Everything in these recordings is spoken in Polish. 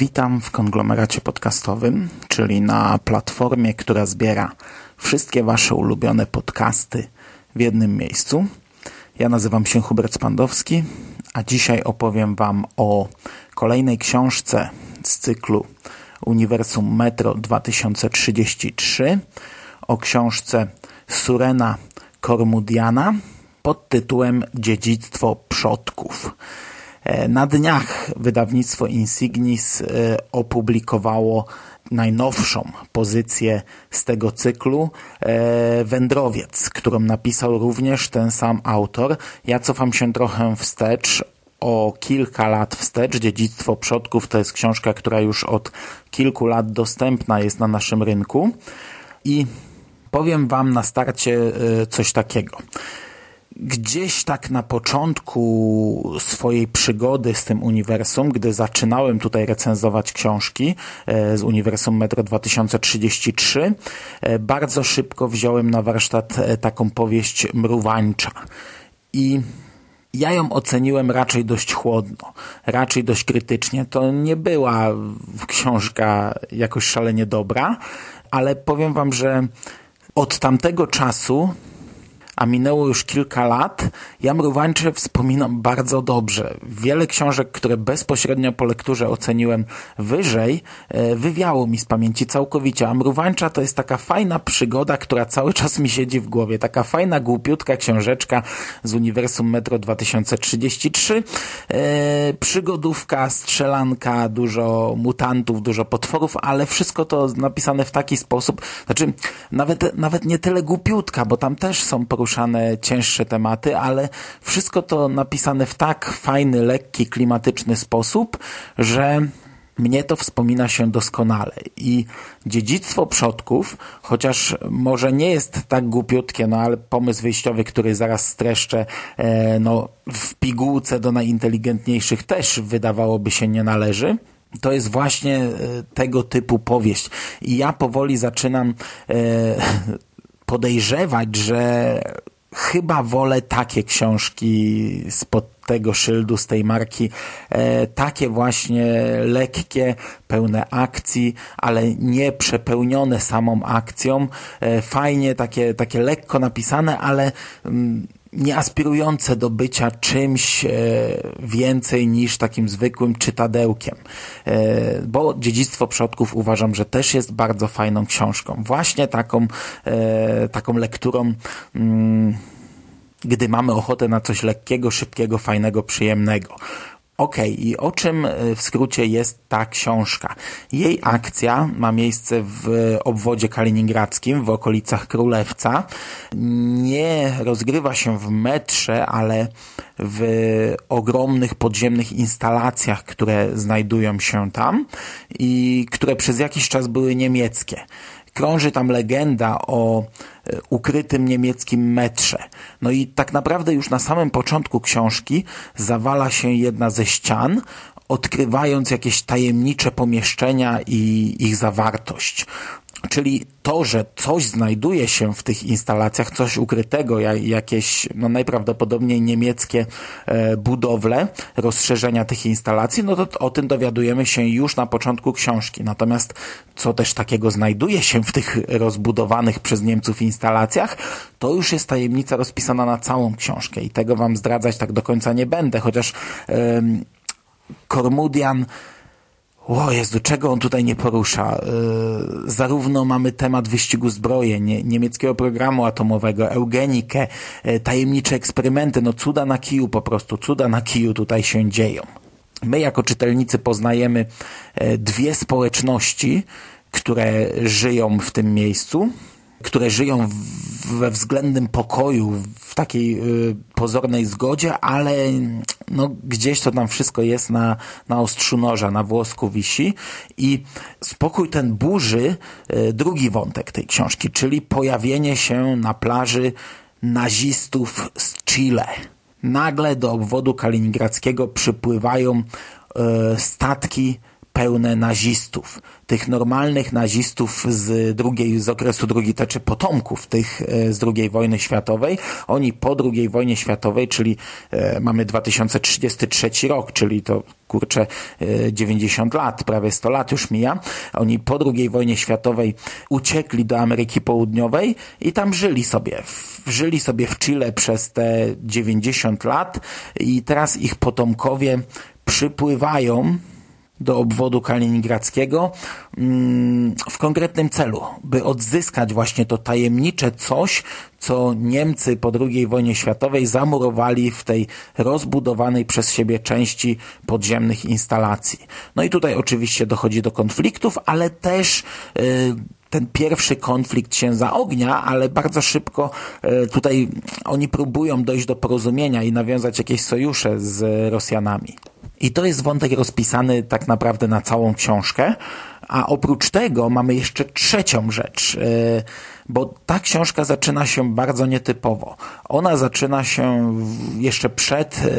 Witam w konglomeracie podcastowym, czyli na platformie, która zbiera wszystkie Wasze ulubione podcasty w jednym miejscu. Ja nazywam się Hubert Spandowski, a dzisiaj opowiem Wam o kolejnej książce z cyklu Uniwersum Metro 2033, o książce Surena Kormudiana pod tytułem Dziedzictwo Przodków. E, Na dniach wydawnictwo Insignis e, opublikowało najnowszą pozycję z tego cyklu e, Wędrowiec, którą napisał również ten sam autor. Ja cofam się trochę wstecz o kilka lat wstecz. Dziedzictwo Przodków to jest książka, która już od kilku lat dostępna jest na naszym rynku i powiem Wam na starcie coś takiego gdzieś tak na początku swojej przygody z tym uniwersum, gdy zaczynałem tutaj recenzować książki e, z uniwersum Metro 2033, e, bardzo szybko wziąłem na warsztat e, taką powieść Mruwańcza. I ja ją oceniłem raczej dość chłodno, raczej dość krytycznie. To nie była książka jakoś szalenie dobra, ale powiem wam, że od tamtego czasu a minęło już kilka lat, ja Mruwańcze wspominam bardzo dobrze. Wiele książek, które bezpośrednio po lekturze oceniłem wyżej, e, wywiało mi z pamięci całkowicie. A Mruwańcza to jest taka fajna przygoda, która cały czas mi siedzi w głowie. Taka fajna, głupiutka książeczka z Uniwersum Metro 2033. E, przygodówka, strzelanka, dużo mutantów, dużo potworów, ale wszystko to napisane w taki sposób, znaczy nawet, nawet nie tyle głupiutka, bo tam też są poruszone cięższe tematy, ale wszystko to napisane w tak fajny, lekki, klimatyczny sposób, że mnie to wspomina się doskonale i dziedzictwo przodków, chociaż może nie jest tak głupiutkie, no ale pomysł wyjściowy, który zaraz streszczę, e, no w pigułce do najinteligentniejszych też wydawałoby się nie należy, to jest właśnie e, tego typu powieść. I ja powoli zaczynam e, podejrzewać, że chyba wolę takie książki spod tego szyldu, z tej marki, e, takie właśnie lekkie, pełne akcji, ale nie przepełnione samą akcją, e, fajnie, takie, takie lekko napisane, ale mm, nie aspirujące do bycia czymś e, więcej niż takim zwykłym czytadełkiem. E, bo Dziedzictwo Przodków uważam, że też jest bardzo fajną książką. Właśnie taką, e, taką lekturą mm, gdy mamy ochotę na coś lekkiego, szybkiego, fajnego, przyjemnego. Okay, i o czym w skrócie jest ta książka? Jej akcja ma miejsce w obwodzie kaliningradzkim, w okolicach Królewca. Nie rozgrywa się w metrze, ale w ogromnych podziemnych instalacjach, które znajdują się tam i które przez jakiś czas były niemieckie krąży tam legenda o ukrytym niemieckim metrze. No i tak naprawdę już na samym początku książki zawala się jedna ze ścian, odkrywając jakieś tajemnicze pomieszczenia i ich zawartość. Czyli to, że coś znajduje się w tych instalacjach, coś ukrytego, jakieś no najprawdopodobniej niemieckie e, budowle, rozszerzenia tych instalacji, no to o tym dowiadujemy się już na początku książki. Natomiast co też takiego znajduje się w tych rozbudowanych przez Niemców instalacjach, to już jest tajemnica rozpisana na całą książkę i tego wam zdradzać tak do końca nie będę, chociaż Kormudian o Jezu, czego on tutaj nie porusza? Yy, zarówno mamy temat wyścigu zbrojeń, nie, niemieckiego programu atomowego, eugenikę, yy, tajemnicze eksperymenty, no cuda na kiju po prostu, cuda na kiju tutaj się dzieją. My jako czytelnicy poznajemy yy, dwie społeczności, które żyją w tym miejscu. Które żyją we względnym pokoju, w takiej y, pozornej zgodzie, ale no, gdzieś to tam wszystko jest na, na ostrzu noża, na włosku wisi i spokój ten burzy y, drugi wątek tej książki, czyli pojawienie się na plaży nazistów z Chile. Nagle do obwodu kaliningradzkiego przypływają e, statki pełne nazistów. Tych normalnych nazistów z drugiej, z okresu II, czy znaczy potomków tych e, z II wojny światowej. Oni po II wojnie światowej, czyli e, mamy 2033 rok, czyli to kurczę 90 lat, prawie 100 lat już mija. Oni po II wojnie światowej uciekli do Ameryki Południowej i tam żyli sobie. Żyli sobie w Chile przez te 90 lat i teraz ich potomkowie przypływają do obwodu kaliningradzkiego mm, w konkretnym celu, by odzyskać właśnie to tajemnicze coś, co Niemcy po II wojnie światowej zamurowali w tej rozbudowanej przez siebie części podziemnych instalacji. No i tutaj oczywiście dochodzi do konfliktów, ale też yy, ten pierwszy konflikt księdza ognia, ale bardzo szybko e, tutaj oni próbują dojść do porozumienia i nawiązać jakieś sojusze z Rosjanami. I to jest wątek rozpisany tak naprawdę na całą książkę. A oprócz tego mamy jeszcze trzecią rzecz, e, bo ta książka zaczyna się bardzo nietypowo. Ona zaczyna się jeszcze przed e,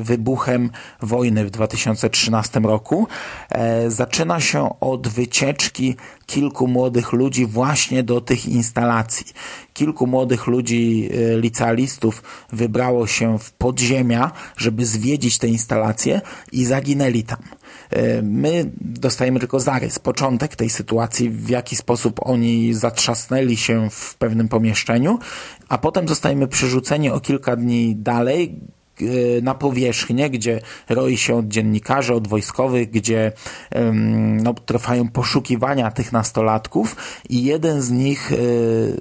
wybuchem wojny w 2013 roku. E, zaczyna się od wycieczki kilku młodych ludzi właśnie do tych instalacji. Kilku młodych ludzi, licealistów wybrało się w podziemia, żeby zwiedzić te instalacje i zaginęli tam. My dostajemy tylko zarys, początek tej sytuacji, w jaki sposób oni zatrzasnęli się w pewnym pomieszczeniu, a potem zostajemy przerzuceni o kilka dni dalej, na powierzchnię, gdzie roi się od dziennikarzy, od wojskowych, gdzie no, trwają poszukiwania tych nastolatków i jeden z nich e,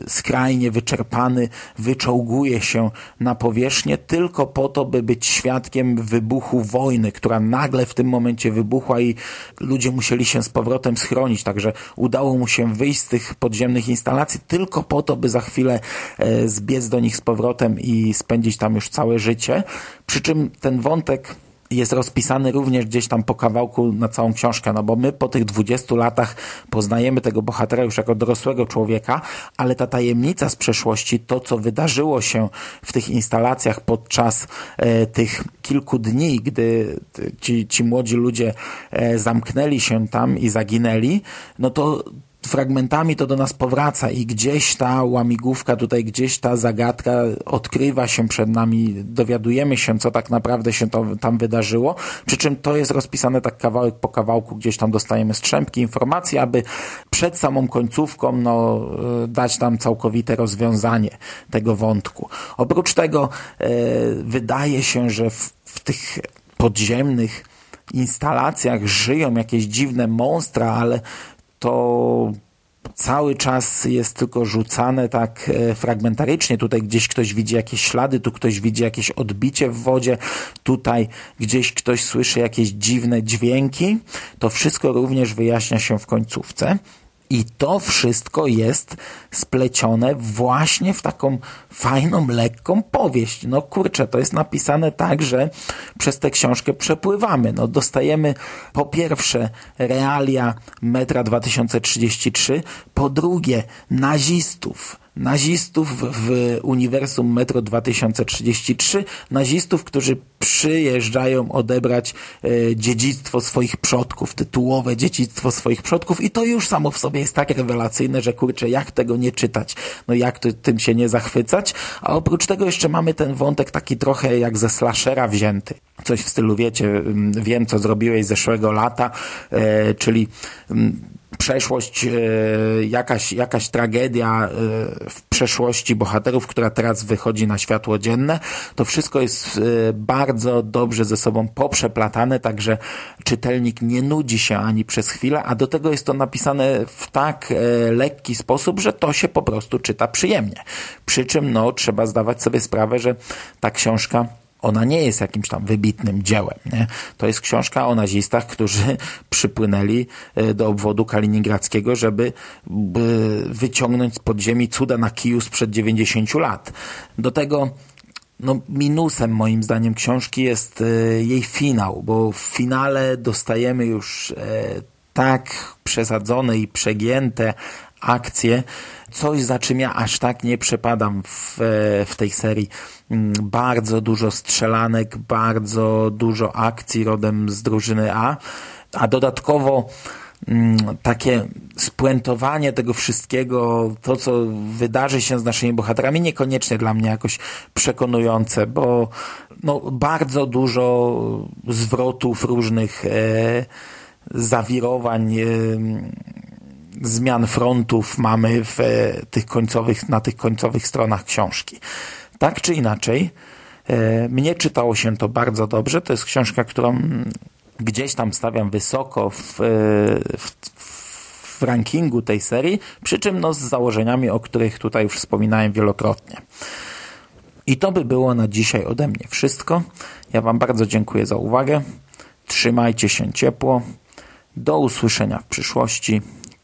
skrajnie wyczerpany wyczołguje się na powierzchnię tylko po to, by być świadkiem wybuchu wojny, która nagle w tym momencie wybuchła i ludzie musieli się z powrotem schronić, także udało mu się wyjść z tych podziemnych instalacji tylko po to, by za chwilę e, zbiec do nich z powrotem i spędzić tam już całe życie. Przy czym ten wątek jest rozpisany również gdzieś tam po kawałku na całą książkę, no bo my po tych 20 latach poznajemy tego bohatera już jako dorosłego człowieka, ale ta tajemnica z przeszłości, to co wydarzyło się w tych instalacjach podczas e, tych kilku dni, gdy ci, ci młodzi ludzie e, zamknęli się tam i zaginęli, no to fragmentami to do nas powraca i gdzieś ta łamigłówka, tutaj gdzieś ta zagadka odkrywa się przed nami, dowiadujemy się, co tak naprawdę się to, tam wydarzyło, przy czym to jest rozpisane tak kawałek po kawałku, gdzieś tam dostajemy strzępki informacji, aby przed samą końcówką no, e, dać tam całkowite rozwiązanie tego wątku. Oprócz tego e, wydaje się, że w, w tych podziemnych instalacjach żyją jakieś dziwne monstra, ale to cały czas jest tylko rzucane tak e, fragmentarycznie. Tutaj gdzieś ktoś widzi jakieś ślady, tu ktoś widzi jakieś odbicie w wodzie, tutaj gdzieś ktoś słyszy jakieś dziwne dźwięki. To wszystko również wyjaśnia się w końcówce. I to wszystko jest splecione właśnie w taką fajną, lekką powieść. No kurczę, to jest napisane tak, że przez tę książkę przepływamy. No dostajemy po pierwsze realia metra 2033, po drugie nazistów, nazistów w uniwersum Metro 2033, nazistów, którzy przyjeżdżają odebrać e, dziedzictwo swoich przodków, tytułowe dziedzictwo swoich przodków. I to już samo w sobie jest tak rewelacyjne, że kurczę, jak tego nie czytać, no jak tym się nie zachwycać, a oprócz tego jeszcze mamy ten wątek taki trochę jak ze slashera wzięty. Coś w stylu, wiecie, wiem co zrobiłeś zeszłego lata, e, czyli przeszłość, e, jakaś, jakaś tragedia e, w przeszłości bohaterów, która teraz wychodzi na światło dzienne. To wszystko jest bardzo dobrze ze sobą poprzeplatane, także czytelnik nie nudzi się ani przez chwilę, a do tego jest to napisane w tak lekki sposób, że to się po prostu czyta przyjemnie. Przy czym no, trzeba zdawać sobie sprawę, że ta książka ona nie jest jakimś tam wybitnym dziełem. Nie? To jest książka o nazistach, którzy przypłynęli e, do obwodu kaliningradzkiego, żeby by wyciągnąć z podziemi cuda na kiju sprzed 90 lat. Do tego no, minusem moim zdaniem książki jest e, jej finał, bo w finale dostajemy już e, tak przesadzone i przegięte akcje, coś za czym ja aż tak nie przepadam w, e, w tej serii. Mm, Bardzo dużo strzelanek, bardzo dużo akcji rodem z drużyny A, a dodatkowo mm, takie spuentowanie tego wszystkiego, to co wydarzy się z naszymi bohaterami, niekoniecznie dla mnie jakoś przekonujące, bo no, bardzo dużo zwrotów różnych e, zawirowań, e, zmian frontów mamy w e, tych końcowych, na tych końcowych stronach książki. Tak czy inaczej, e, mnie czytało się to bardzo dobrze. To jest książka, którą gdzieś tam stawiam wysoko w, e, w, w rankingu tej serii, przy czym no, z założeniami, o których tutaj już wspominałem wielokrotnie. I to by było na dzisiaj ode mnie wszystko. Ja Wam bardzo dziękuję za uwagę. Trzymajcie się ciepło. Do usłyszenia w przyszłości.